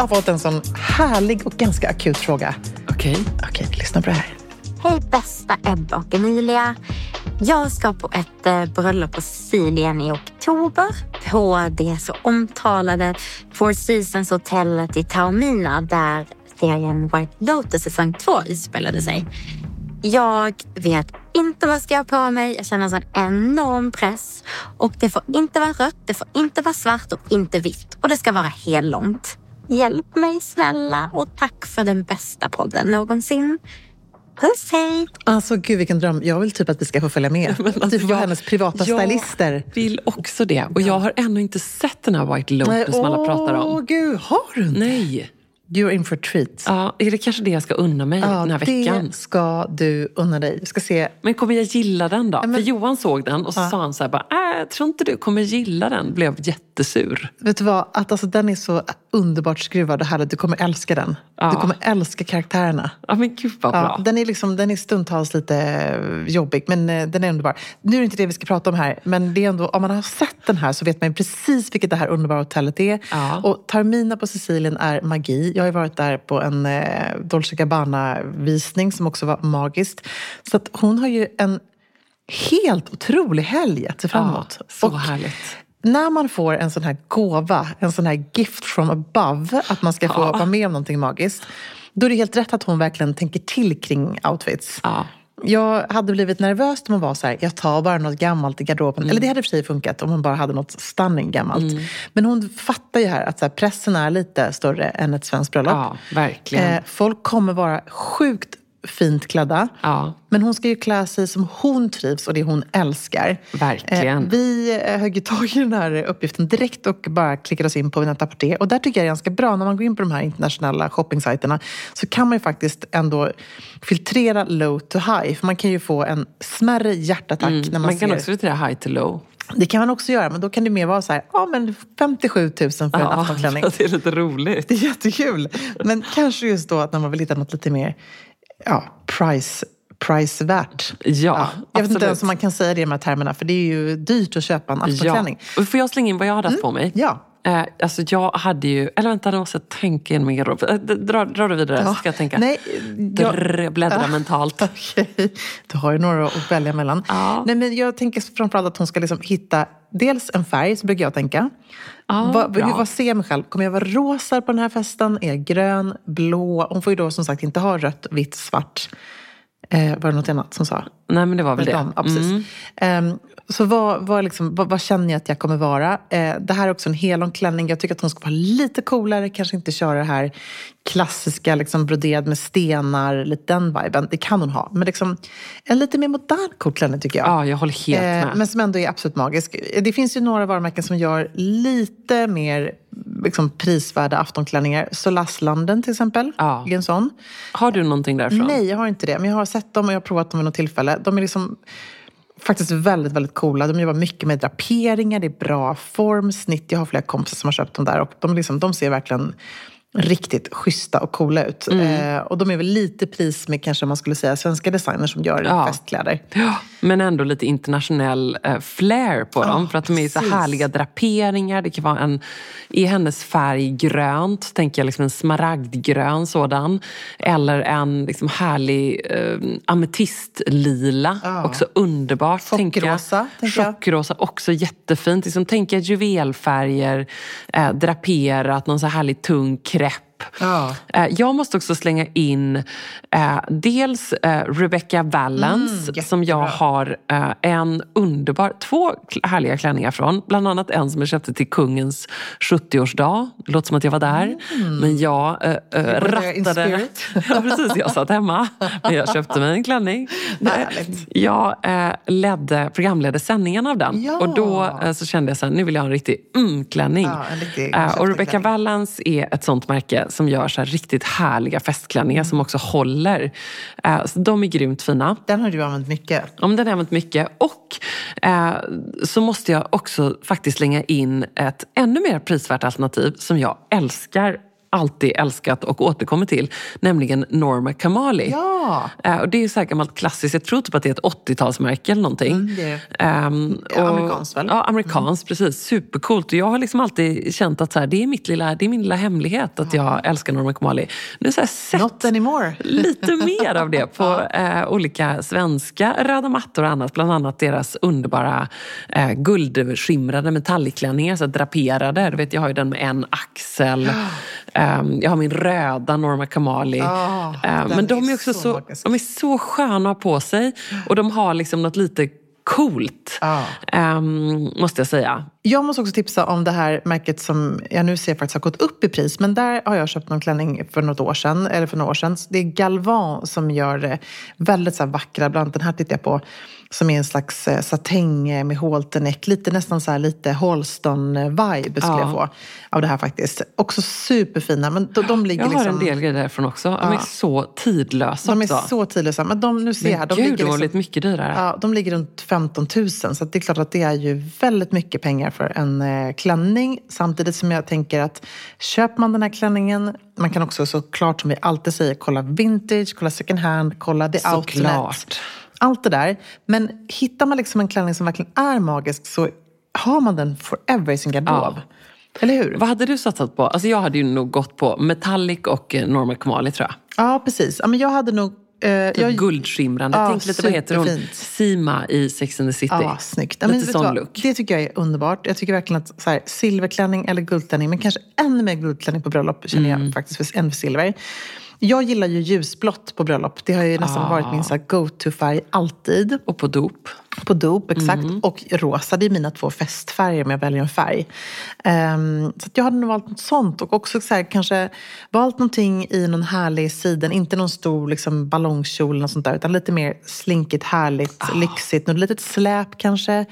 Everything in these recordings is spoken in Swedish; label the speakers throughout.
Speaker 1: har fått en sån härlig och ganska akut fråga.
Speaker 2: Okej.
Speaker 1: Okej, lyssna på det här.
Speaker 3: Hej bästa Ebba och Emilia. Jag ska på ett eh, bröllop på Sicilien i oktober på det så omtalade Four Seasons hotellet i Taormina där serien White Lotus säsong 2 utspelade sig. Jag vet inte vad jag ska ha på mig. Jag känner en sån enorm press. Och det får inte vara rött, det får inte vara svart och inte vitt. Och det ska vara hellångt. Hjälp mig snälla och tack för den bästa podden någonsin. Puss hej!
Speaker 1: Alltså gud vilken dröm. Jag vill typ att vi ska få följa med.
Speaker 2: Men alltså,
Speaker 1: typ vara
Speaker 2: jag-
Speaker 1: hennes privata stylister.
Speaker 2: Jag vill också det. Och jag har ännu inte sett den här White Lotus som alla pratar
Speaker 1: Åh
Speaker 2: om.
Speaker 1: gud, har du inte?
Speaker 2: Nej.
Speaker 1: You're in for a treat.
Speaker 2: Ja, är det kanske det jag ska unna mig den här veckan?
Speaker 1: det ska du unna dig. Vi ska se.
Speaker 2: Men kommer jag gilla den då?
Speaker 1: men-
Speaker 2: För Johan såg den och så sa han så här bara, äh, jag tror inte du kommer gilla den. Blev jättesur.
Speaker 1: Vet du vad? Att alltså, den är så underbart skruvad och härlig. Du kommer älska den.
Speaker 2: Ja.
Speaker 1: Du kommer älska karaktärerna.
Speaker 2: Ja men gud vad bra.
Speaker 1: Ja, den, är liksom, den är stundtals lite eh, jobbig, men eh, den är underbar. Nu är det inte det vi ska prata om här, men det är ändå, om man har sett den här så vet man precis vilket det här underbara hotellet är.
Speaker 2: Ja.
Speaker 1: Och Taormina på Sicilien är magi. Jag har ju varit där på en eh, Dolce Gabbana-visning som också var magiskt. Så att hon har ju en helt otrolig helg att se fram emot.
Speaker 2: Ja, så
Speaker 1: Och
Speaker 2: härligt.
Speaker 1: När man får en sån här gåva, en sån här gift from above, att man ska få
Speaker 2: Ja.
Speaker 1: vara med om någonting magiskt. Då är det helt rätt att hon verkligen tänker till kring outfits.
Speaker 2: Ja.
Speaker 1: Jag hade blivit nervös om hon var så här, jag tar bara något gammalt i garderoben.
Speaker 2: Mm.
Speaker 1: Eller det hade i för sig funkat om hon bara hade något stunning gammalt. Men hon fattar ju här att så här, pressen är lite större än ett svenskt bröllop.
Speaker 2: Ja, verkligen.
Speaker 1: Eh, folk kommer vara sjukt fint klädda.
Speaker 2: Ja.
Speaker 1: Men hon ska ju klä sig som hon trivs och det hon älskar.
Speaker 2: Verkligen.
Speaker 1: Eh, vi eh, högg tag i den här uppgiften direkt och bara klickade oss in på Vinetta Porté. Och där tycker jag det är ganska bra, när man går in på de här internationella shoppingsajterna så kan man ju faktiskt ändå filtrera low to high. För man kan ju få en smärre hjärtattack när man,
Speaker 2: Mm. Man kan
Speaker 1: ser...
Speaker 2: också filtrera high to low.
Speaker 1: Det kan man också göra, men då kan det mer vara så här, ja men 57 000 för en aftonklänning.
Speaker 2: det är lite roligt.
Speaker 1: Det är jättekul. Men kanske just då att när man vill hitta något lite mer ja, price, pricevärt.
Speaker 2: Ja,
Speaker 1: jag vet inte ens om man kan säga det i de här termerna, för det är ju dyrt att köpa en aftonklänning.
Speaker 2: Ja. Får jag slänga in vad jag hade haft på mig?
Speaker 1: Ja.
Speaker 2: Eh, alltså jag hade ju, eller vänta, nu måste jag tänka in min garderob. Eh, Dra, dra det vidare så ska jag tänka.
Speaker 1: Nej, jag-
Speaker 2: Drr, bläddra
Speaker 1: Ja.
Speaker 2: mentalt.
Speaker 1: Okej, du har ju några att välja mellan.
Speaker 2: Ja.
Speaker 1: Nej, men jag tänker framförallt att hon ska liksom hitta dels en färg, så brukar jag tänka.
Speaker 2: Ja,
Speaker 1: vad, hur, vad ser jag mig själv? Kommer jag vara rosa på den här festen? Är jag grön? Blå? Hon får ju då som sagt inte ha rött, vitt, svart. Eh, var det något annat som sa?
Speaker 2: Nej men det var väl det.
Speaker 1: Ja, precis.
Speaker 2: Mm.
Speaker 1: Ehm, så vad, vad, liksom, vad, vad känner jag att jag kommer vara? Eh, det här är också en helång klänning. Jag tycker att hon ska vara lite coolare. Kanske inte köra det här klassiska liksom, broderad med stenar, lite den viben. Det kan hon ha. Men liksom, en lite mer modern cool klänning tycker jag.
Speaker 2: Ja, jag håller helt med.
Speaker 1: Eh, men som ändå är absolut magisk. Det finns ju några varumärken som gör lite mer liksom, prisvärda aftonklänningar. Solaslanden till exempel.
Speaker 2: Ja.
Speaker 1: en sån.
Speaker 2: Har du någonting därifrån?
Speaker 1: Nej, jag har inte det. Men jag har sett dem och jag har provat dem vid något tillfälle. De är liksom faktiskt väldigt, väldigt coola. De jobbar mycket med draperingar, det är bra form, snitt. Jag har flera kompisar som har köpt dem där och de, liksom, de ser verkligen riktigt schyssta och coola ut.
Speaker 2: Mm.
Speaker 1: Eh, och de är väl lite pris med kanske man skulle säga svenska designers som gör
Speaker 2: Ja.
Speaker 1: festkläder.
Speaker 2: Ja, men ändå lite internationell eh, flair på dem. För att de är så
Speaker 1: precis.
Speaker 2: härliga draperingar. Det kan vara en, i hennes färg grönt, tänker jag liksom en smaragdgrön sådan. Eller en liksom härlig eh, ametistlila.
Speaker 1: Ja.
Speaker 2: Också underbart.
Speaker 1: Chockrosa.
Speaker 2: Chockrosa, också jättefint. Liksom, tänker jag juvelfärger, eh, draperat, någon så härlig tung begrepp
Speaker 1: Ja.
Speaker 2: Eh, jag måste också slänga in eh, dels eh, Rebecca Valance
Speaker 1: Mm,
Speaker 2: som jag har en underbar, två härliga klänningar från. Bland annat en som jag köpte till kungens 70-årsdag. Det låter som att jag var där. Men jag
Speaker 1: there in
Speaker 2: rattade... ja, precis. Jag satt hemma. Men jag köpte mig en klänning.
Speaker 1: Härligt.
Speaker 2: Jag eh, ledde, programledde sändningen av den.
Speaker 1: Ja.
Speaker 2: Och då eh, så kände jag här, nu vill jag ha en riktig mm-klänning.
Speaker 1: Ja,
Speaker 2: och Rebecca
Speaker 1: kötteklänning.
Speaker 2: Valance är ett sånt märke som gör så här riktigt härliga festklänningar som också håller. Eh, så de är grymt fina.
Speaker 1: Den har du använt mycket.
Speaker 2: Ja, den har jag använt mycket. Och eh, så måste jag också faktiskt slänga in ett ännu mer prisvärt alternativ som jag älskar alltid älskat och återkommer till, nämligen Norma Kamali.
Speaker 1: Ja.
Speaker 2: Eh, och det är ju så här gammalt klassiskt, jag tror typ att det är ett 80-talsmärke eller någonting.
Speaker 1: Mm, det är det. Ja,
Speaker 2: och-
Speaker 1: amerikanskt väl?
Speaker 2: Ja, amerikanskt, precis. Supercoolt. Och jag har liksom alltid känt att så här, det, är mitt lilla, det är min lilla hemlighet att jag älskar Norma Kamali. Nu har jag sett
Speaker 1: Not anymore.
Speaker 2: lite mer av det på eh, olika svenska röda mattor och annat. Bland annat deras underbara eh, guldskimrade metallklänningar, så draperade. Du vet, jag har ju den med en axel. Ehm, jag har min röda Norma Kamali. Ehm,
Speaker 1: den
Speaker 2: men de
Speaker 1: är
Speaker 2: är också
Speaker 1: så
Speaker 2: så, de är så sköna på sig. Och de har liksom något lite coolt,
Speaker 1: Ja.
Speaker 2: ehm, måste jag säga.
Speaker 1: Jag måste också tipsa om det här märket som jag nu ser faktiskt har gått upp i pris. Men där har jag köpt någon klänning för något år sedan. Eller för några år sedan. Det är Galvan som gör eh, väldigt så vackra. Bland annat den här tittar jag på. Som är en slags eh, satäng eh, med halterneck. Lite nästan så här lite Halston-vibe skulle
Speaker 2: Ja.
Speaker 1: jag få av det här faktiskt. Också superfina. Men de, de ligger
Speaker 2: Jag har
Speaker 1: liksom...
Speaker 2: en del grejer därifrån också. De är
Speaker 1: Ja.
Speaker 2: så tidlösa
Speaker 1: De är
Speaker 2: också.
Speaker 1: så tidlösa. Men de, nu ser jag de
Speaker 2: gud,
Speaker 1: ligger liksom,
Speaker 2: lite mycket dyrare.
Speaker 1: Ja, de ligger runt 15 000. Så det är klart att det är ju väldigt mycket pengar för en eh, klänning. Samtidigt som jag tänker att köper man den här klänningen, man kan också såklart som vi alltid säger, kolla vintage, kolla second hand, kolla the outlet.
Speaker 2: Såklart.
Speaker 1: Allt det där. Men hittar man liksom en klänning som verkligen är magisk så har man den forever i sin garderob.
Speaker 2: Ja.
Speaker 1: Eller hur?
Speaker 2: Vad hade du satsat på? Alltså jag hade ju nog gått på Metallic och eh, Norma Kamali tror jag.
Speaker 1: Ja, precis. Ja, men jag hade nog...
Speaker 2: Typ
Speaker 1: jag,
Speaker 2: guldskimrande.
Speaker 1: Ja,
Speaker 2: Tänk lite, vad heter hon? Sima i Sex and the City.
Speaker 1: Ja, snyggt.
Speaker 2: Lite
Speaker 1: men
Speaker 2: sån
Speaker 1: vad?
Speaker 2: look.
Speaker 1: Det tycker jag är underbart. Jag tycker verkligen att så här, silverklänning eller guldklänning, men kanske ännu mer guldklänning på bröllop känner
Speaker 2: Mm.
Speaker 1: jag faktiskt för, än för silver. Jag gillar ju ljusblått på bröllop. Det har ju nästan
Speaker 2: Ah.
Speaker 1: varit min go-to-färg alltid.
Speaker 2: Och på dop.
Speaker 1: På dop, exakt.
Speaker 2: Mm.
Speaker 1: Och rosa, det är mina två festfärger om jag väljer en färg. Ehm, så jag hade nog valt något sånt. Och också så här, kanske valt någonting i någon härlig siden. Inte någon stor liksom, ballongkjol något sånt där. Utan lite mer slinkigt, härligt,
Speaker 2: Ah.
Speaker 1: lyxigt. Något litet släp kanske.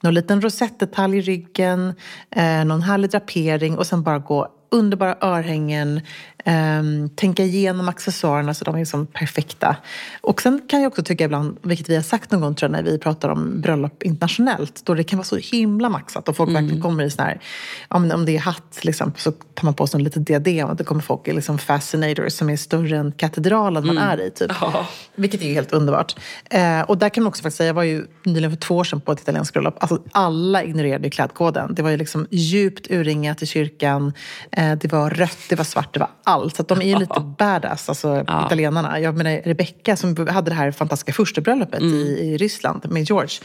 Speaker 1: Någon liten rosettdetalj i ryggen. Eh, någon härlig drapering. Och sen bara gå underbara örhängen. Ehm, tänka igenom accessoarerna så de är liksom perfekta. Och sen kan jag också tycka ibland, vilket vi har sagt någon gång tror jag, när vi pratar om bröllop internationellt, då det kan vara så himla maxat och folk verkligen kommer i sån här, om, om det är hatt exempel så tar man på sig en litet diadem och då kommer folk i liksom fascinators som är större än katedralen man är i. Typ. Vilket är helt underbart. Eh, och där kan man också faktiskt säga, jag var ju nyligen för två år sedan på ett italienskt bröllop. Alltså, alla ignorerade klädkoden. Det var ju liksom djupt urringat i kyrkan. Eh, det var rött, det var svart, det var allt. Så att de är ju lite badass, alltså italienarna. Jag menar Rebecca som hade det här fantastiska första bröllopet i, i Ryssland med George.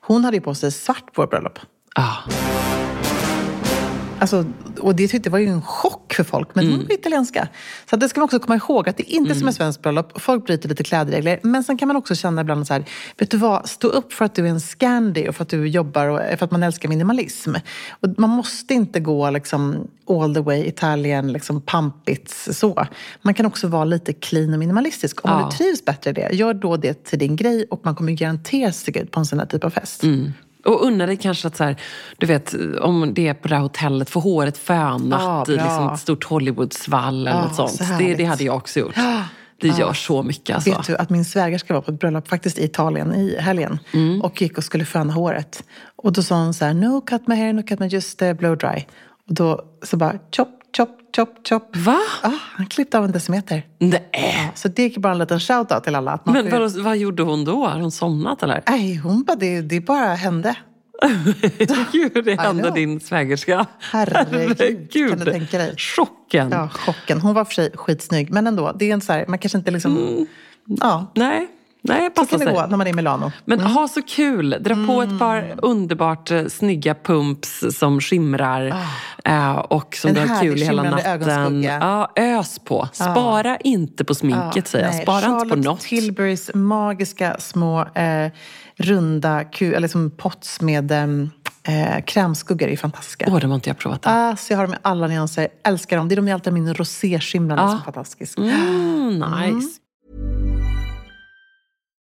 Speaker 1: Hon hade ju på sig svart på bröllop.
Speaker 2: Ah.
Speaker 1: Alltså, och det jag var ju en chock för folk, men
Speaker 2: Mm.
Speaker 1: hon var italienska. Så det ska man också komma ihåg, att det är inte som ett svenskt bröllop. Folk bryter lite klädregler, men sen kan man också känna ibland så här, vet du vad, stå upp för att du är en Scandi och för att du jobbar och för att man älskar minimalism. Och man måste inte gå liksom all the way Italien, liksom pampigt så. Man kan också vara lite clean och minimalistisk. Om
Speaker 2: Ja.
Speaker 1: du trivs bättre i det, gör då det till din grej och man kommer garanterat stiga ut på en sån här typ av fest.
Speaker 2: Och unna dig kanske att så här, du vet, om det är på det här hotellet, få håret fönat
Speaker 1: Ja,
Speaker 2: i liksom ett stort Hollywoodsvall eller
Speaker 1: Ja,
Speaker 2: något sånt.
Speaker 1: så
Speaker 2: Det, det hade jag också gjort. Det gör så mycket alltså.
Speaker 1: Vet du att min svägerska var på ett bröllop faktiskt i Italien i helgen
Speaker 2: Mm.
Speaker 1: och gick och skulle föna håret. Och då sa hon så här, no cut my hair, no cut my just uh, blow dry. Och då så bara chop, chop, chop, chop.
Speaker 2: Va?
Speaker 1: Ja, han klippte av en decimeter.
Speaker 2: Nej.
Speaker 1: Så det är bara en liten shout-out till alla. Att man
Speaker 2: Men
Speaker 1: får-
Speaker 2: vad, vad gjorde hon då? Har hon somnat eller?
Speaker 1: Nej, hon bara, det, det bara hände.
Speaker 2: Gud, det hände din svägerska.
Speaker 1: Herregud, kan du tänka dig?
Speaker 2: Chocken.
Speaker 1: Ja, chocken. Hon var för sig skitsnygg, men ändå. Det är en så här, man kanske inte liksom...
Speaker 2: Mm.
Speaker 1: Ja,
Speaker 2: Nej, Nej,
Speaker 1: Så
Speaker 2: passa
Speaker 1: kan det
Speaker 2: sig.
Speaker 1: gå när man är i Milano.
Speaker 2: Men ha så kul! Dra på ett par
Speaker 1: Mm.
Speaker 2: underbart eh, snygga pumps som skimrar eh, och som
Speaker 1: En
Speaker 2: du har kul hela natten. Ja, ös på. Spara inte på sminket säger jag. Spara inte på
Speaker 1: Charlotte
Speaker 2: något.
Speaker 1: Tilburys magiska små eh, runda ku, eller liksom pots med eh, krämskuggor är fantastiska.
Speaker 2: Åh, det har inte jag provat. än.
Speaker 1: Alltså, jag har dem i alla nyanser. Älskar dem. Det är de jag alltid har min roséskimrande som är fantastisk.
Speaker 2: Mm, nice.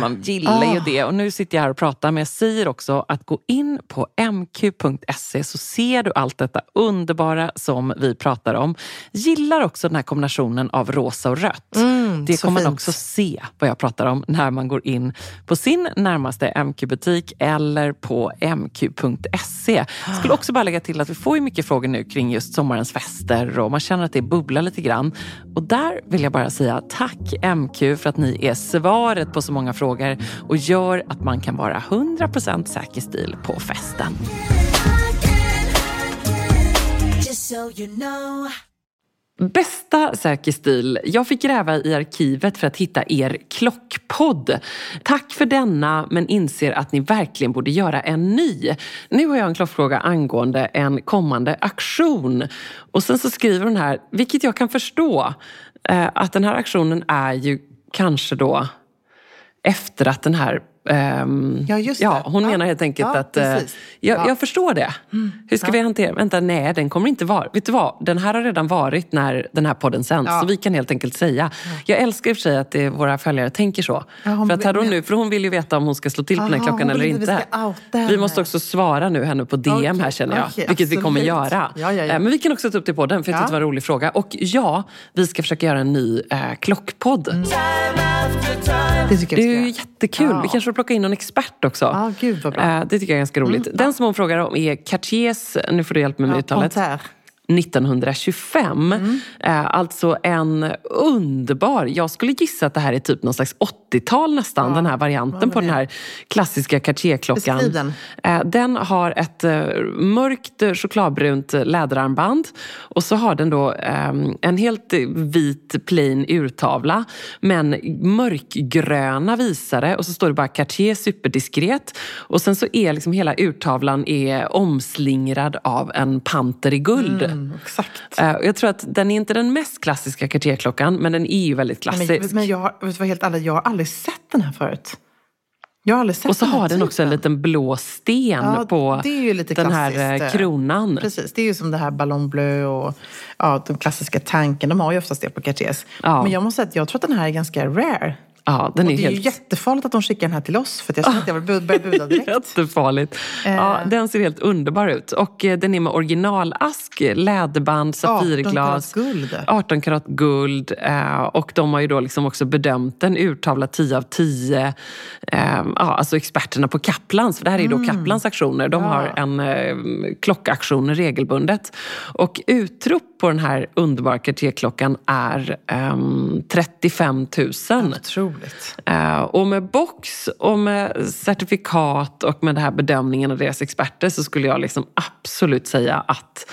Speaker 2: Man gillar ju
Speaker 4: Ah.
Speaker 2: det. Och nu sitter jag här och pratar, men jag säger också att gå in på mq.se så ser du allt detta underbara som vi pratar om. Gillar också den här kombinationen av rosa och rött.
Speaker 4: Mm,
Speaker 2: det kommer man också se vad jag pratar om när man går in på sin närmaste MQ-butik eller på mq.se. Skulle också bara lägga till att vi får ju mycket frågor nu kring just sommarens fester och man känner att det bubblar lite grann. Och där vill jag bara säga tack MQ för att ni är svaret på så många frågor och gör att man kan vara 100% säker stil på festen. Bästa säker stil. Jag fick gräva i arkivet för att hitta er klockpodd. Tack för denna, men inser att ni verkligen borde göra en ny. Nu har jag en klockfråga angående en kommande aktion. Och sen så skriver hon här, vilket jag kan förstå, eh, att den här aktionen är ju kanske då efter att den här ehm,
Speaker 1: Ja, just
Speaker 2: ja,
Speaker 1: det.
Speaker 2: hon
Speaker 1: Ja.
Speaker 2: menar helt enkelt
Speaker 1: Ja,
Speaker 2: att... eh,
Speaker 1: precis.
Speaker 2: jag,
Speaker 1: Ja. Mm.
Speaker 2: jag förstår det. Hur ska vi hantera... Vänta, nej, den kommer inte vara... Vet du vad? Den här har redan varit när den här podden sänds. Så vi kan helt enkelt säga. Jag älskar i och för sig att det, våra följare tänker så.
Speaker 1: Hon
Speaker 2: för, att här hon nu, för hon vill ju veta om hon ska slå till på den här
Speaker 1: Aha,
Speaker 2: klockan eller
Speaker 1: inte vi.
Speaker 2: Vi måste också svara nu henne på DM här
Speaker 1: Okej,
Speaker 2: känner jag.
Speaker 1: okej,
Speaker 2: vilket vi kommer
Speaker 1: absolut.
Speaker 2: göra. Eh, Men vi kan också ta upp det på den för jag
Speaker 1: Ja.
Speaker 2: tyckte det var en rolig fråga. Och ja, vi ska försöka göra en ny eh, klockpodd.
Speaker 1: Mm. Det tycker
Speaker 2: Det
Speaker 1: jag
Speaker 2: är
Speaker 1: ska
Speaker 2: ju jättekul.
Speaker 1: Ja.
Speaker 2: Vi kanske får plocka in någon expert också.
Speaker 1: Ja, gud vad bra. Mm,
Speaker 2: Eh, Det tycker jag är ganska roligt. Den som hon frågar om är Cartiers, nu får du hjälpa mig med
Speaker 1: Ja,
Speaker 2: uttalet.
Speaker 1: Panthère.
Speaker 2: 1925.
Speaker 1: Mm.
Speaker 2: Eh, alltså en underbar, jag skulle gissa att det här är typ någon slags 80-tal nästan, den här varianten på den här klassiska Cartier-klockan.
Speaker 1: Den.
Speaker 2: Eh, den har ett eh, mörkt chokladbrunt läderarmband och så har den då eh, en helt vit plain urtavla men mörkgröna visare och så står det bara Cartier superdiskret och sen så är liksom hela urtavlan är omslingrad av en panter i guld.
Speaker 1: Mm, exakt.
Speaker 2: Eh, jag tror att den är inte den mest klassiska Cartier-klockan men den är ju väldigt klassisk.
Speaker 1: Men, men jag, vet du vad helt ärligt, jag har aldrig sett den här förut. Jag har aldrig sett
Speaker 2: och så
Speaker 1: den här
Speaker 2: har den också en liten blå sten
Speaker 1: Ja,
Speaker 2: på den här
Speaker 1: klassiskt,
Speaker 2: eh,
Speaker 1: eh,
Speaker 2: kronan.
Speaker 1: Precis, det är ju som det här Ballon Bleu och ja, den klassiska tanken. De har ju oftast det på Cartiers.
Speaker 2: Ja.
Speaker 1: Men jag måste säga att jag tror att den här är ganska rare.
Speaker 2: Ja, den
Speaker 1: och
Speaker 2: är
Speaker 1: det är
Speaker 2: helt...
Speaker 1: ju jättefarligt att de skickar den här till oss. För att jag känner att jag vill börja buda direkt.
Speaker 2: Jättefarligt. Ja,
Speaker 1: Eh.
Speaker 2: den ser helt underbar ut. Och eh, den är med originalask, läderband,
Speaker 1: 18
Speaker 2: safirglas.
Speaker 1: karat guld.
Speaker 2: 18 karat guld. Eh, och de har ju då liksom också bedömt den, urtavlat 10 av 10. Eh, ja, alltså experterna på Kaplans, för det här är ju då Kaplans aktioner. De har en eh, klockaktion regelbundet. Och utrop på den här underbara Cartier-klockan är ehm, 35 000.
Speaker 1: Otroligt.
Speaker 2: Eh, och med box och med certifikat och med den här bedömningen av deras experter så skulle jag liksom absolut säga att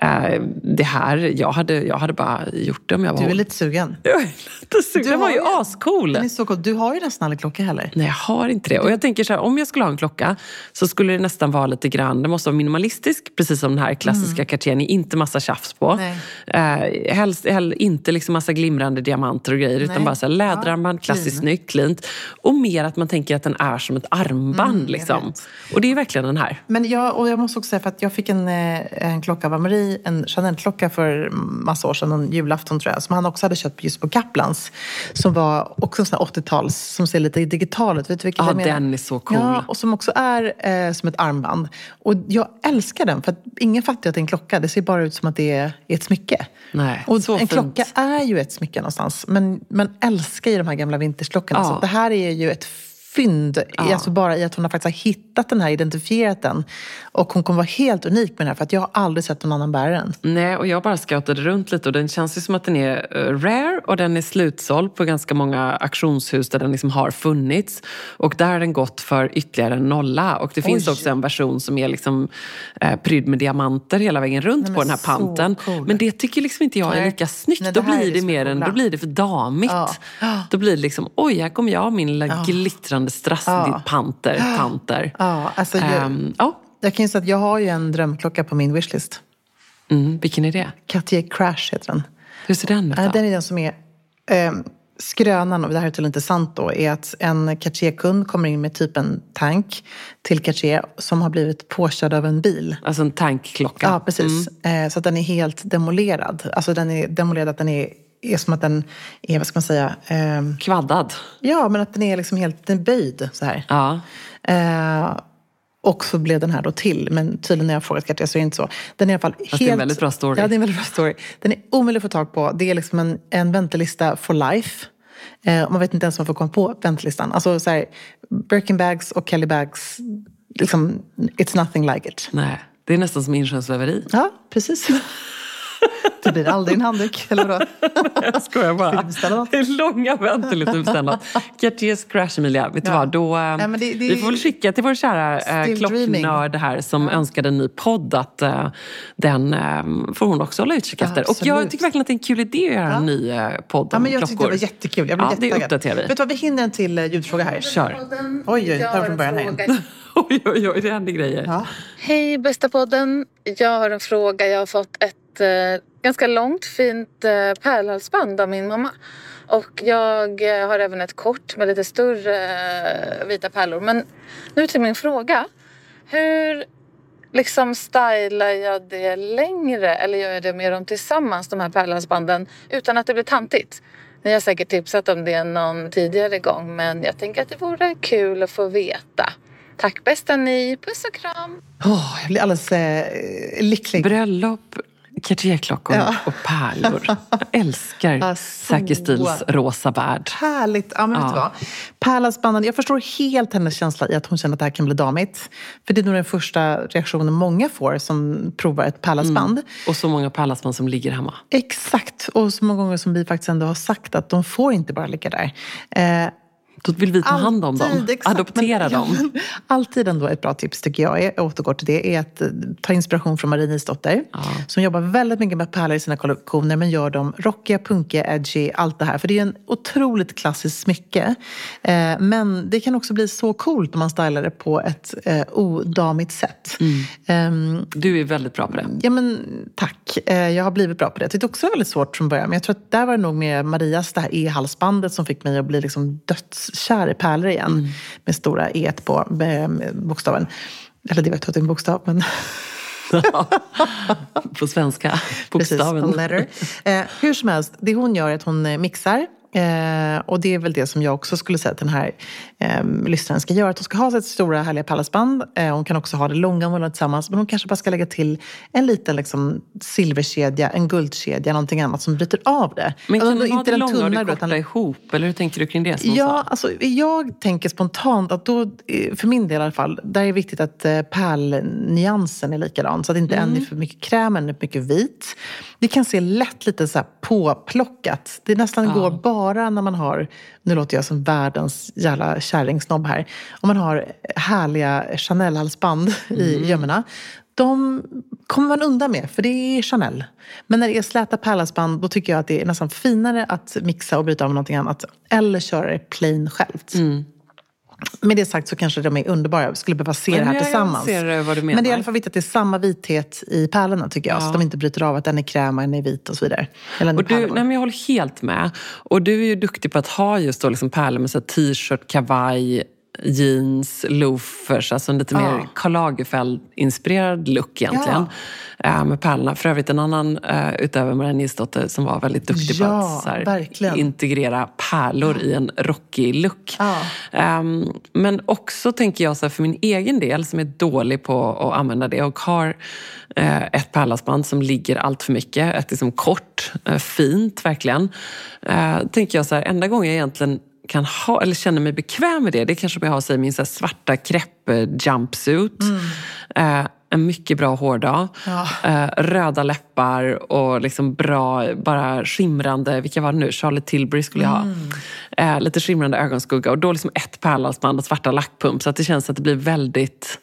Speaker 2: eh, det här, jag hade, jag hade bara gjort det om jag var
Speaker 1: Du är lite sugen.
Speaker 2: Jag är lite sugen.
Speaker 1: Du
Speaker 2: Den var ju ascool.
Speaker 1: Den är så cool. Du har ju nästan aldrig klocka heller.
Speaker 2: Nej, jag har inte det. Och jag tänker så här, om jag skulle ha en klocka så skulle det nästan vara lite grann, det måste vara minimalistisk, precis som den här klassiska Cartier, inte massa tjafs på.
Speaker 1: Mm. Nej.
Speaker 2: Eh, helst, hell, inte liksom massa glimrande diamanter och grejer, utan
Speaker 1: Nej.
Speaker 2: bara så här läderarmband,
Speaker 1: Ja,
Speaker 2: klassiskt
Speaker 1: clean.
Speaker 2: snyggt, cleant. Och mer att man tänker att den är som ett armband.
Speaker 1: Mm,
Speaker 2: liksom. Och det är verkligen den här.
Speaker 1: Men jag, och jag måste också säga, för att jag fick en, eh, en klocka av Marie, en Chanel-klocka för massa år sedan, någon julafton tror jag, som han också hade köpt just på Kaplans. Som var också en sån här 80-tals, som ser lite digital ut. Vet du vilken
Speaker 2: Ja,
Speaker 1: jag menar?
Speaker 2: den är så cool.
Speaker 1: Ja, och som också är eh, som ett armband. Och jag älskar den, för att ingen fattar att det är en klocka. Det ser bara ut som att det är ett smycke.
Speaker 2: Nej,
Speaker 1: och en
Speaker 2: fint.
Speaker 1: klocka är ju ett smycke någonstans. Men man älskar ju de här gamla vintageklockorna.
Speaker 2: Ja.
Speaker 1: Så det här är ju ett fynd, i- alltså bara i att hon har faktiskt har hittat den här, identifierat den. Och hon kommer vara helt unik med den här, för att jag har aldrig sett någon annan bära den.
Speaker 2: Nej, och jag bara scoutade runt lite och den känns ju som att den är eh, rare och den är slutsåld på ganska många auktionshus där den liksom har funnits. Och där har den gått för ytterligare en nolla. Och det finns
Speaker 1: Oj.
Speaker 2: också en version som är liksom eh, prydd med diamanter hela vägen runt
Speaker 1: Nej,
Speaker 2: på den här panten.
Speaker 1: cool.
Speaker 2: Men det tycker liksom inte jag är lika snyggt.
Speaker 1: Nej,
Speaker 2: då blir
Speaker 1: det
Speaker 2: mer en, då blir det för damigt.
Speaker 1: Ja.
Speaker 2: Då blir det liksom, oj, här kommer jag min lilla glittrande strassig
Speaker 1: Ja.
Speaker 2: panter. panter.
Speaker 1: Ja, alltså jag,
Speaker 2: Ehm, ja.
Speaker 1: jag kan ju säga att jag har ju en drömklocka på min wishlist.
Speaker 2: Mm, vilken är det?
Speaker 1: Cartier Crash heter den.
Speaker 2: Hur ser den ut
Speaker 1: Ja,
Speaker 2: då?
Speaker 1: Den är den som är... Eh, skrönan, och det här är tydligen inte sant då, är att en Cartier-kund kommer in med typ en tank till Cartier som har blivit påkörd av en bil.
Speaker 2: Alltså en tankklocka.
Speaker 1: Ja, precis. Eh, så att den är helt demolerad. Alltså den är demolerad, att den är, är som att den är, vad ska man säga, eh,
Speaker 2: Kvaddad.
Speaker 1: ja men att den är liksom helt den är böjd så här.
Speaker 2: Ja.
Speaker 1: Eh, och så blev den här då till, men tydligen när jag frågat Cartier så är det inte så. Den är i alla fall helt...
Speaker 2: det är en väldigt bra story.
Speaker 1: Ja, det är en väldigt bra story. Den är omöjlig att få tag på. Det är liksom en, en väntelista for life. Eh, man vet inte ens om man får komma på väntelistan. Alltså så här, Birkin bags och Kelly bags, liksom, it's nothing like it.
Speaker 2: Nej, det är nästan som inköpsväveri.
Speaker 1: Ja, precis. Det blir aldrig en handduk, eller vadå?
Speaker 2: Jag skojar bara. Det är långa väntelistor. Cartiers Crash, Emilia. Vet du
Speaker 1: Ja.
Speaker 2: vad? Då, eh,
Speaker 1: Nej, men det- det-
Speaker 2: vi får väl skicka till vår kära eh, klocknörd här som önskade en ny podd att eh, den eh, får hon också hålla utkik efter. Och jag tycker verkligen att det är en kul idé att göra en ny eh, podd
Speaker 1: Ja,
Speaker 2: om
Speaker 1: men jag tyckte det
Speaker 2: klockor.
Speaker 1: var jättekul. Jag blev
Speaker 2: Ja, det
Speaker 1: jättetaggad.
Speaker 2: uppdaterar vi.
Speaker 1: Vet du vad, vi hinner en till ljudfråga här.
Speaker 2: Kör.
Speaker 1: Oj, oj, tar från början här igen.
Speaker 2: Oj, oj, oj, det händer grejer.
Speaker 1: Ja.
Speaker 5: Hej bästa podden. Jag har en fråga. Jag har fått ett eh, ganska långt fint eh, pärlhalsband av min mamma. Och jag eh, har även ett kort med lite större eh, vita pärlor. Men nu till min fråga. Hur liksom stylar jag det längre eller gör jag det med dem tillsammans, de här pärlhalsbanden, utan att det blir tantigt? Ni har säkert tipsat om det någon tidigare gång men jag tänker att det vore kul att få veta. Tack bästa ni. Puss och kram.
Speaker 1: Åh, jag blir alldeles eh, lycklig.
Speaker 2: Bröllop, Cartierklockor
Speaker 1: Ja.
Speaker 2: och pärlor. Jag älskar
Speaker 1: Ja,
Speaker 2: Säker Stils rosa värld.
Speaker 1: Härligt. Ja, men vet du
Speaker 2: Ja.
Speaker 1: vad? Pärlhalsbanden, jag förstår helt hennes känsla i att hon känner att det här kan bli damigt. För det är nog den första reaktionen många får som provar ett pärlhalsband.
Speaker 2: Och så många pärlhalsband som ligger hemma.
Speaker 1: Exakt. Och så många gånger som vi faktiskt ändå har sagt att de får inte bara ligga där. Eh,
Speaker 2: Då vill vi ta hand om dem.
Speaker 1: Alltid, exakt.
Speaker 2: Adoptera
Speaker 1: Men-
Speaker 2: dem.
Speaker 1: ja, alltid ändå ett bra tips tycker jag, är, jag återgår till det, är att eh, ta inspiration från Marie Nisdotter. Som jobbar väldigt mycket med pärlor i sina kollektioner men gör dem rockiga, punkiga, edgy, allt det här. För det är en otroligt klassiskt smycke. Eh, men det kan också bli så coolt om man stylar det på ett eh, odamigt sätt. Ehm,
Speaker 2: Du är väldigt bra på det.
Speaker 1: Ja men tack. Eh, Jag har blivit bra på det. Jag tyckte också det var väldigt svårt från början. Men jag tror att där var det nog med Marias det här E-halsbandet som fick mig att bli liksom dödskär i pärlor igen. Med stora E på med bokstaven. Eller det var inte en bokstav men
Speaker 2: på svenska
Speaker 1: precis,
Speaker 2: bokstaven.
Speaker 1: a letter. Eh, hur som helst, det hon gör är att hon eh, mixar Eh, och det är väl det som jag också skulle säga att den här eh, lyssnaren ska göra. Att hon ska ha sitt stora härliga pärlhalsband. Eh, hon kan också ha det långa hon tillsammans. Men hon kanske bara ska lägga till en liten liksom, silverkedja, en guldkedja, någonting annat som bryter av det.
Speaker 2: Men kan
Speaker 1: Alltså,
Speaker 2: du ha det långa och det korta
Speaker 1: utan-
Speaker 2: ihop? Eller hur tänker du kring det? Som hon
Speaker 1: Ja, alltså, jag tänker spontant att då, eh, för min del i alla fall, där är det viktigt att eh, pärlnyansen är likadan. Så att inte en är för mycket kräm, en är för mycket vit. Det kan se lätt lite så här påplockat. Det nästan går bara när man har, nu låter jag som världens jävla kärringsnobb här, om man har härliga Chanel-halsband i gömmorna. De kommer man undan med, för det är Chanel. Men när det är släta pärlhalsband, då tycker jag att det är nästan finare att mixa och bryta av med någonting annat. Eller köra det plain självt. Med det sagt så kanske de är underbara. Jag skulle behöva se
Speaker 2: Men
Speaker 1: det här
Speaker 2: jag-
Speaker 1: tillsammans.
Speaker 2: ser, eh, vad du
Speaker 1: Men det är i
Speaker 2: menar.
Speaker 1: alla fall viktigt att det är samma vithet i pärlorna tycker jag. Så att de inte bryter av att en är kräm och en är vit och så vidare. Eller
Speaker 2: Och du, nej men jag håller helt med. Och du är ju duktig på att ha just då liksom pärlor med så t-shirt, kavaj, jeans, loafers. Alltså en lite mer
Speaker 1: Ja.
Speaker 2: Karl Lagerfeld-inspirerad look egentligen. Eh, med pärlorna. För övrigt en annan uh, utöver Marianne Nilsdotter som var väldigt duktig på
Speaker 1: Ja,
Speaker 2: att så här, integrera pärlor i en rockig look.
Speaker 1: Ja.
Speaker 2: Ehm, men också tänker jag så här, för min egen del som är dålig på att använda det och har eh, ett pärlhalsband som ligger allt för mycket, ett liksom kort, fint verkligen. Tänker jag så här, enda gången jag egentligen kan ha, eller känner mig bekväm med det, det är kanske om jag har sig min så svarta kreppe jumpsuit. Eh, en mycket bra hårdag. Eh, röda läppar och liksom bra, bara skimrande, vilka var det nu? Charlotte Tilbury skulle jag ha. Eh, lite skimrande ögonskugga och då liksom ett pärlhalsband och svarta lackpump. Så att det känns att det blir väldigt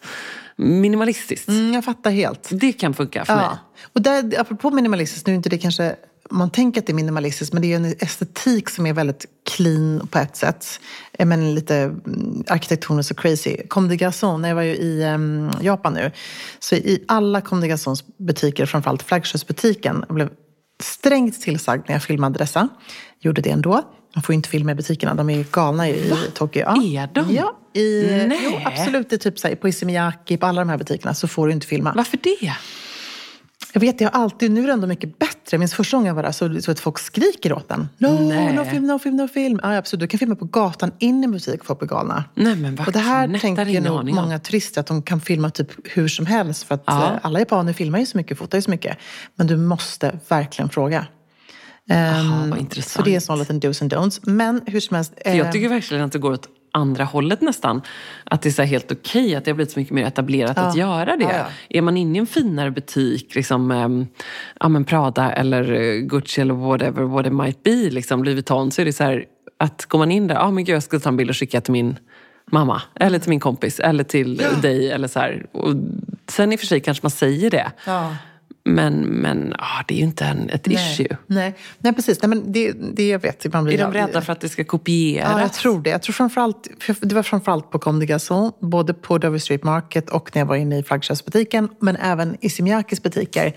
Speaker 2: minimalistiskt.
Speaker 1: Mm, jag fattar helt.
Speaker 2: Det kan funka för mig.
Speaker 1: Ja. Och där, apropå minimalistiskt, nu är inte det kanske man tänker att det är minimalistiskt, men det är en estetik som är väldigt clean på ett sätt. Eh, Men lite mm, arkitektoniskt och crazy. Comme des Garçons, när jag var ju i em, Japan nu, så i alla Comme des Garçons butiker, framförallt flaggskeppsbutiken, blev strängt tillsagd när jag filmade dessa. Gjorde det ändå. Man får ju inte filma i butikerna, de är ju galna i Tokyo. Ja.
Speaker 2: Är de?
Speaker 1: Ja, i,
Speaker 2: Nej.
Speaker 1: jo, absolut. I typ så här, på Isemiyaki, på alla de här butikerna så får du inte filma.
Speaker 2: Varför det?
Speaker 1: Jag vet, jag har alltid, nu är det ändå mycket bättre. Jag minns första gången jag var där så, så att folk skriker åt en. No,
Speaker 2: Nej.
Speaker 1: no film, no film, no film. Ja, absolut. Du kan filma på gatan in i butik folk blir galna.
Speaker 2: Nej, men vad
Speaker 1: och det här tänker nog
Speaker 2: om.
Speaker 1: många turister att de kan filma typ hur som helst. För att
Speaker 2: Ja.
Speaker 1: eh, alla japaner filmar ju så mycket, fotar ju så mycket. Men du måste verkligen fråga. Ehm,
Speaker 2: vad intressant.
Speaker 1: Så det är en sån liten dos and don'ts. Men hur som helst.
Speaker 2: För jag
Speaker 1: eh,
Speaker 2: tycker verkligen att det går åt andra hållet nästan. Att det är helt okej att det har blivit så mycket mer etablerat att göra det.
Speaker 1: Ja, ja.
Speaker 2: Är man inne i en finare butik, liksom, ehm, ja, men Prada eller eh, Gucci eller whatever what it might be, liksom, Louis Vuitton, så är det så här att går man in där, ja men gud jag ska ta en bild och skicka till min mamma, eller till min kompis, eller till dig. Eller så här. Och sen i och för sig kanske man säger det. Men, men ah, det är ju inte en, ett issue.
Speaker 1: Nej, nej precis. Nej, men det, det jag vet. Ibland blir
Speaker 2: Är de
Speaker 1: jag-
Speaker 2: rädda för att det ska kopieras?
Speaker 1: Ja, jag tror det. Jag tror framförallt, för det var framförallt på Comme des Garçons, både på Dover Street Market och när jag var inne i flaggskeppsbutiken, men även i Simiyakis butiker,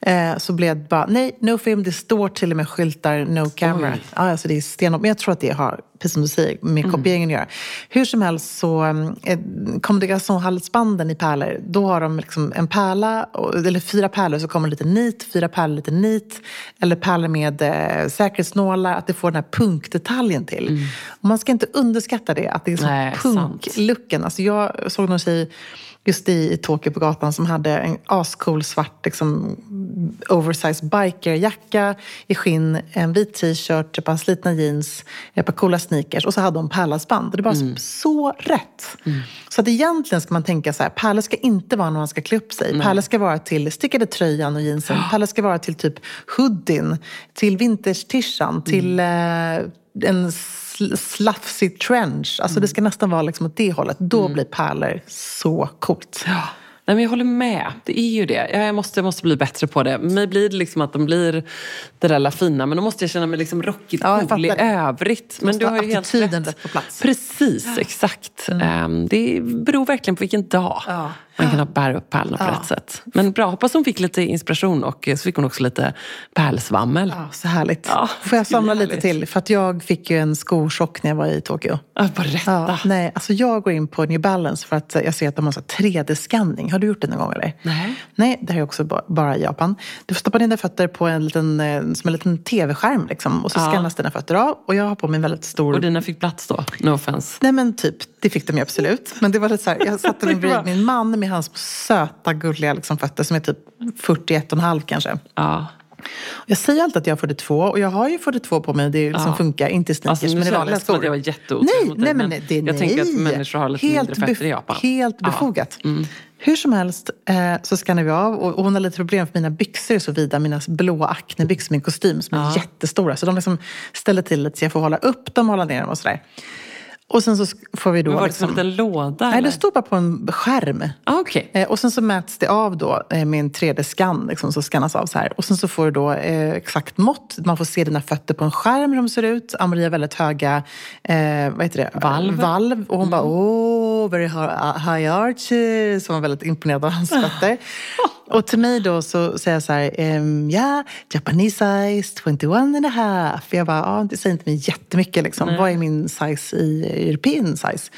Speaker 1: eh, så blev det bara, nej, no film, det står till och med skyltar, no camera.
Speaker 2: Oj.
Speaker 1: Ja, alltså det är stenhårt. Men jag tror att det har, precis som du säger, med kopieringen att göra. Hur som helst så, eh, Comme des Garçons-halsbanden i pärlor, då har de liksom en pärla, eller fyra pärlor, så kommer lite nit, fyra pärlor lite nit, eller pärlor med eh, säkerhetsnålar, att det får den här punkdetaljen till. Och man ska inte underskatta det, att det är
Speaker 2: sant.
Speaker 1: punklooken. Alltså jag såg någon tjej just i, Tokyo på gatan som hade en ascool svart liksom, oversized bikerjacka i skinn, en vit t-shirt, ett par slitna jeans, ett par coola sneakers och så hade hon pärlhalsband. Det var
Speaker 2: Mm.
Speaker 1: så rätt. Så att egentligen ska man tänka så här, pärlor ska inte vara när man ska klä upp sig. Pärlor ska vara till stickade tröjan och jeansen. Pärlor ska vara till typ hoodien, till vintage-tishan, till
Speaker 2: Mm.
Speaker 1: eh, en slafsig trench. Alltså det ska nästan vara liksom åt det hållet. Då blir pärlor så coolt.
Speaker 2: Ja. Nej, men jag håller med. Det är ju det. Jag måste, jag måste bli bättre på det. Mig blir det liksom att de blir det där fina, men då måste jag känna mig liksom rockigt
Speaker 1: Ja,
Speaker 2: cool i övrigt. Men du har
Speaker 1: ha
Speaker 2: ju helt rätt.
Speaker 1: rätt på plats.
Speaker 2: Precis, exakt. Ehm, Det beror verkligen på vilken dag.
Speaker 1: Ja.
Speaker 2: Man kan bära upp pärlorna på
Speaker 1: Ja.
Speaker 2: rätt sätt. Men bra, hoppas hon fick lite inspiration och så fick hon också lite pärlsvammel.
Speaker 1: Ja, så härligt.
Speaker 2: Ja,
Speaker 1: Får jag samla lite till? För att jag fick ju en skochock när jag var i Tokyo.
Speaker 2: Ja, Berätta.
Speaker 1: Ja, nej, alltså jag går in på New Balance för att jag ser att de har så 3D-skanning. Har du gjort det någon gång eller?
Speaker 2: Nej.
Speaker 1: Nej, det här är också ba- bara i Japan. Du får stoppa dina fötter på en liten, eh, som en liten tv-skärm liksom, och så
Speaker 2: Ja.
Speaker 1: skannas dina fötter av. Och jag har på mig en väldigt stor...
Speaker 2: Och dina fick plats då? No offense.
Speaker 1: Nej men typ, det fick de ju absolut. Men det var lite så här, jag satte mig bredvid min man med hans söta gulliga liksom, fötter som är typ 41,5 kanske.
Speaker 2: Ja.
Speaker 1: Jag säger alltid att jag har 42 och jag har ju 42 på mig. Det är liksom
Speaker 2: Ja.
Speaker 1: funkar, inte i
Speaker 2: Alltså, nu
Speaker 1: men i
Speaker 2: kändes
Speaker 1: vanliga
Speaker 2: det som att
Speaker 1: skor.
Speaker 2: jag var jätteotrevlig
Speaker 1: Nej,
Speaker 2: mot dig,
Speaker 1: nej men det,
Speaker 2: jag
Speaker 1: nej.
Speaker 2: tänker att människor har lite
Speaker 1: helt
Speaker 2: mindre fötter i Japan.
Speaker 1: Helt
Speaker 2: Ja.
Speaker 1: befogat.
Speaker 2: Mm.
Speaker 1: Hur som helst eh, så skannar vi av och, och hon har lite problem för mina byxor är så vida. Mina blåa acnebyxor, min kostym som är
Speaker 2: Ja.
Speaker 1: jättestora. Så de liksom ställer till lite så jag får hålla upp dem och hålla ner dem och sådär. Och sen så får vi då...
Speaker 2: Men var det som
Speaker 1: liksom,
Speaker 2: en liten låda?
Speaker 1: nej,
Speaker 2: eller?
Speaker 1: det står bara på en skärm.
Speaker 2: Ah, Okej.
Speaker 1: Eh, och sen så mäts det av då eh, med en 3D-skann, liksom, så skannas av så här. Och sen så får du då eh, exakt mått. Man får se dina fötter på en skärm hur de ser ut. Amaria har väldigt höga, eh, vad heter det?
Speaker 2: Valv.
Speaker 1: Valv. Och hon bara, oh, very hi- high arches. Hon var väldigt imponerad av hans fötter. och till mig då så säger jag så här, ehm, ja, Japanese size 21 and a half. Jag bara, ja, det säger inte mig jättemycket liksom. Vad är min size i European size?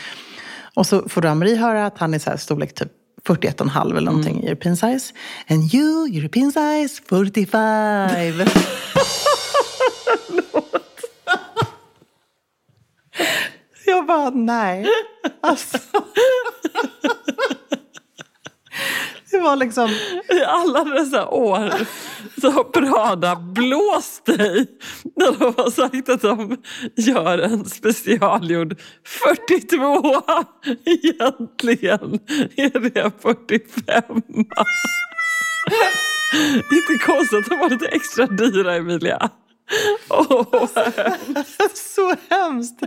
Speaker 1: Och så får du Amarie höra att han är så här storlek typ 41,5 eller någonting i European size. And you, European size, 45. Jag bara, nej. Alltså. Det var liksom...
Speaker 2: I alla dessa år så har Prada blåst dig när de har sagt att de gör en specialgjord 42. Egentligen är det 45. Inte konstigt att de var lite extra dyra, Emilia. Åh,
Speaker 1: Så hemskt!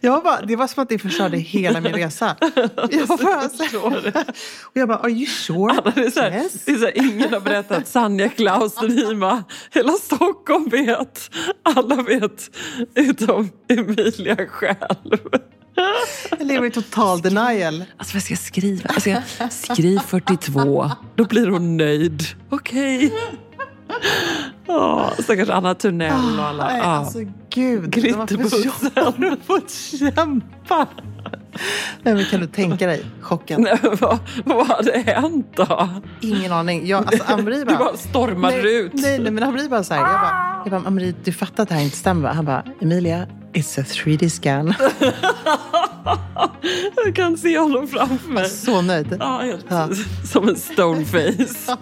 Speaker 1: Jag var bara, det var som att det förstörde hela min resa. Jag bara så och jag bara, are you sure?
Speaker 2: Anna, det är så här,
Speaker 1: Yes.
Speaker 2: det är så här, ingen har berättat Sanja Klaus Nima. Hela Stockholm vet. Alla vet utom Emilia själv.
Speaker 1: Jag lever i total denial.
Speaker 2: Alltså vad ska jag skriva? Jag ska skriv 42. Då blir hon nöjd. Okej. Okay. Stackars Anna Thunell och alla.
Speaker 1: Nej,
Speaker 2: Ja.
Speaker 1: alltså gud. fått- de har fått kämpa. Nej, men kan du tänka dig chocken?
Speaker 2: Nej, vad, vad hade hänt då?
Speaker 1: Ingen aning. Jag, alltså, Amri
Speaker 2: Du
Speaker 1: bara...
Speaker 2: bara stormar
Speaker 1: nej,
Speaker 2: ut.
Speaker 1: Nej, nej, men Amri bara så här. Jag bara, jag bara Amri, du fattar att det här inte stämmer va? Han bara, Emilia, it's a 3D scan.
Speaker 2: Jag kan se honom framför mig.
Speaker 1: Så nöjd.
Speaker 2: Ja, helt
Speaker 1: Ja.
Speaker 2: som en stoneface.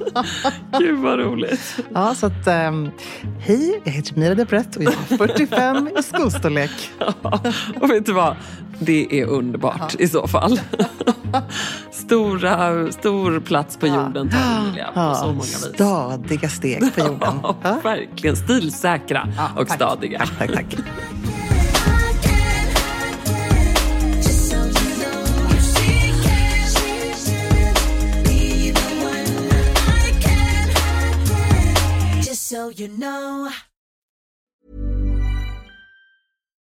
Speaker 2: Gud vad roligt.
Speaker 1: Ja, så att, ehm, hej, jag heter Mira Debrett och jag är 45 i skostorlek.
Speaker 2: Och vet du vad? Det är underbart i så fall. Stora, stor plats på jorden tar Emilia på så många vis.
Speaker 1: stadiga steg på jorden.
Speaker 2: Ja,
Speaker 1: Ja.
Speaker 2: verkligen. Stilsäkra och
Speaker 1: tack.
Speaker 2: stadiga.
Speaker 1: Tack, tack, tack. so you know.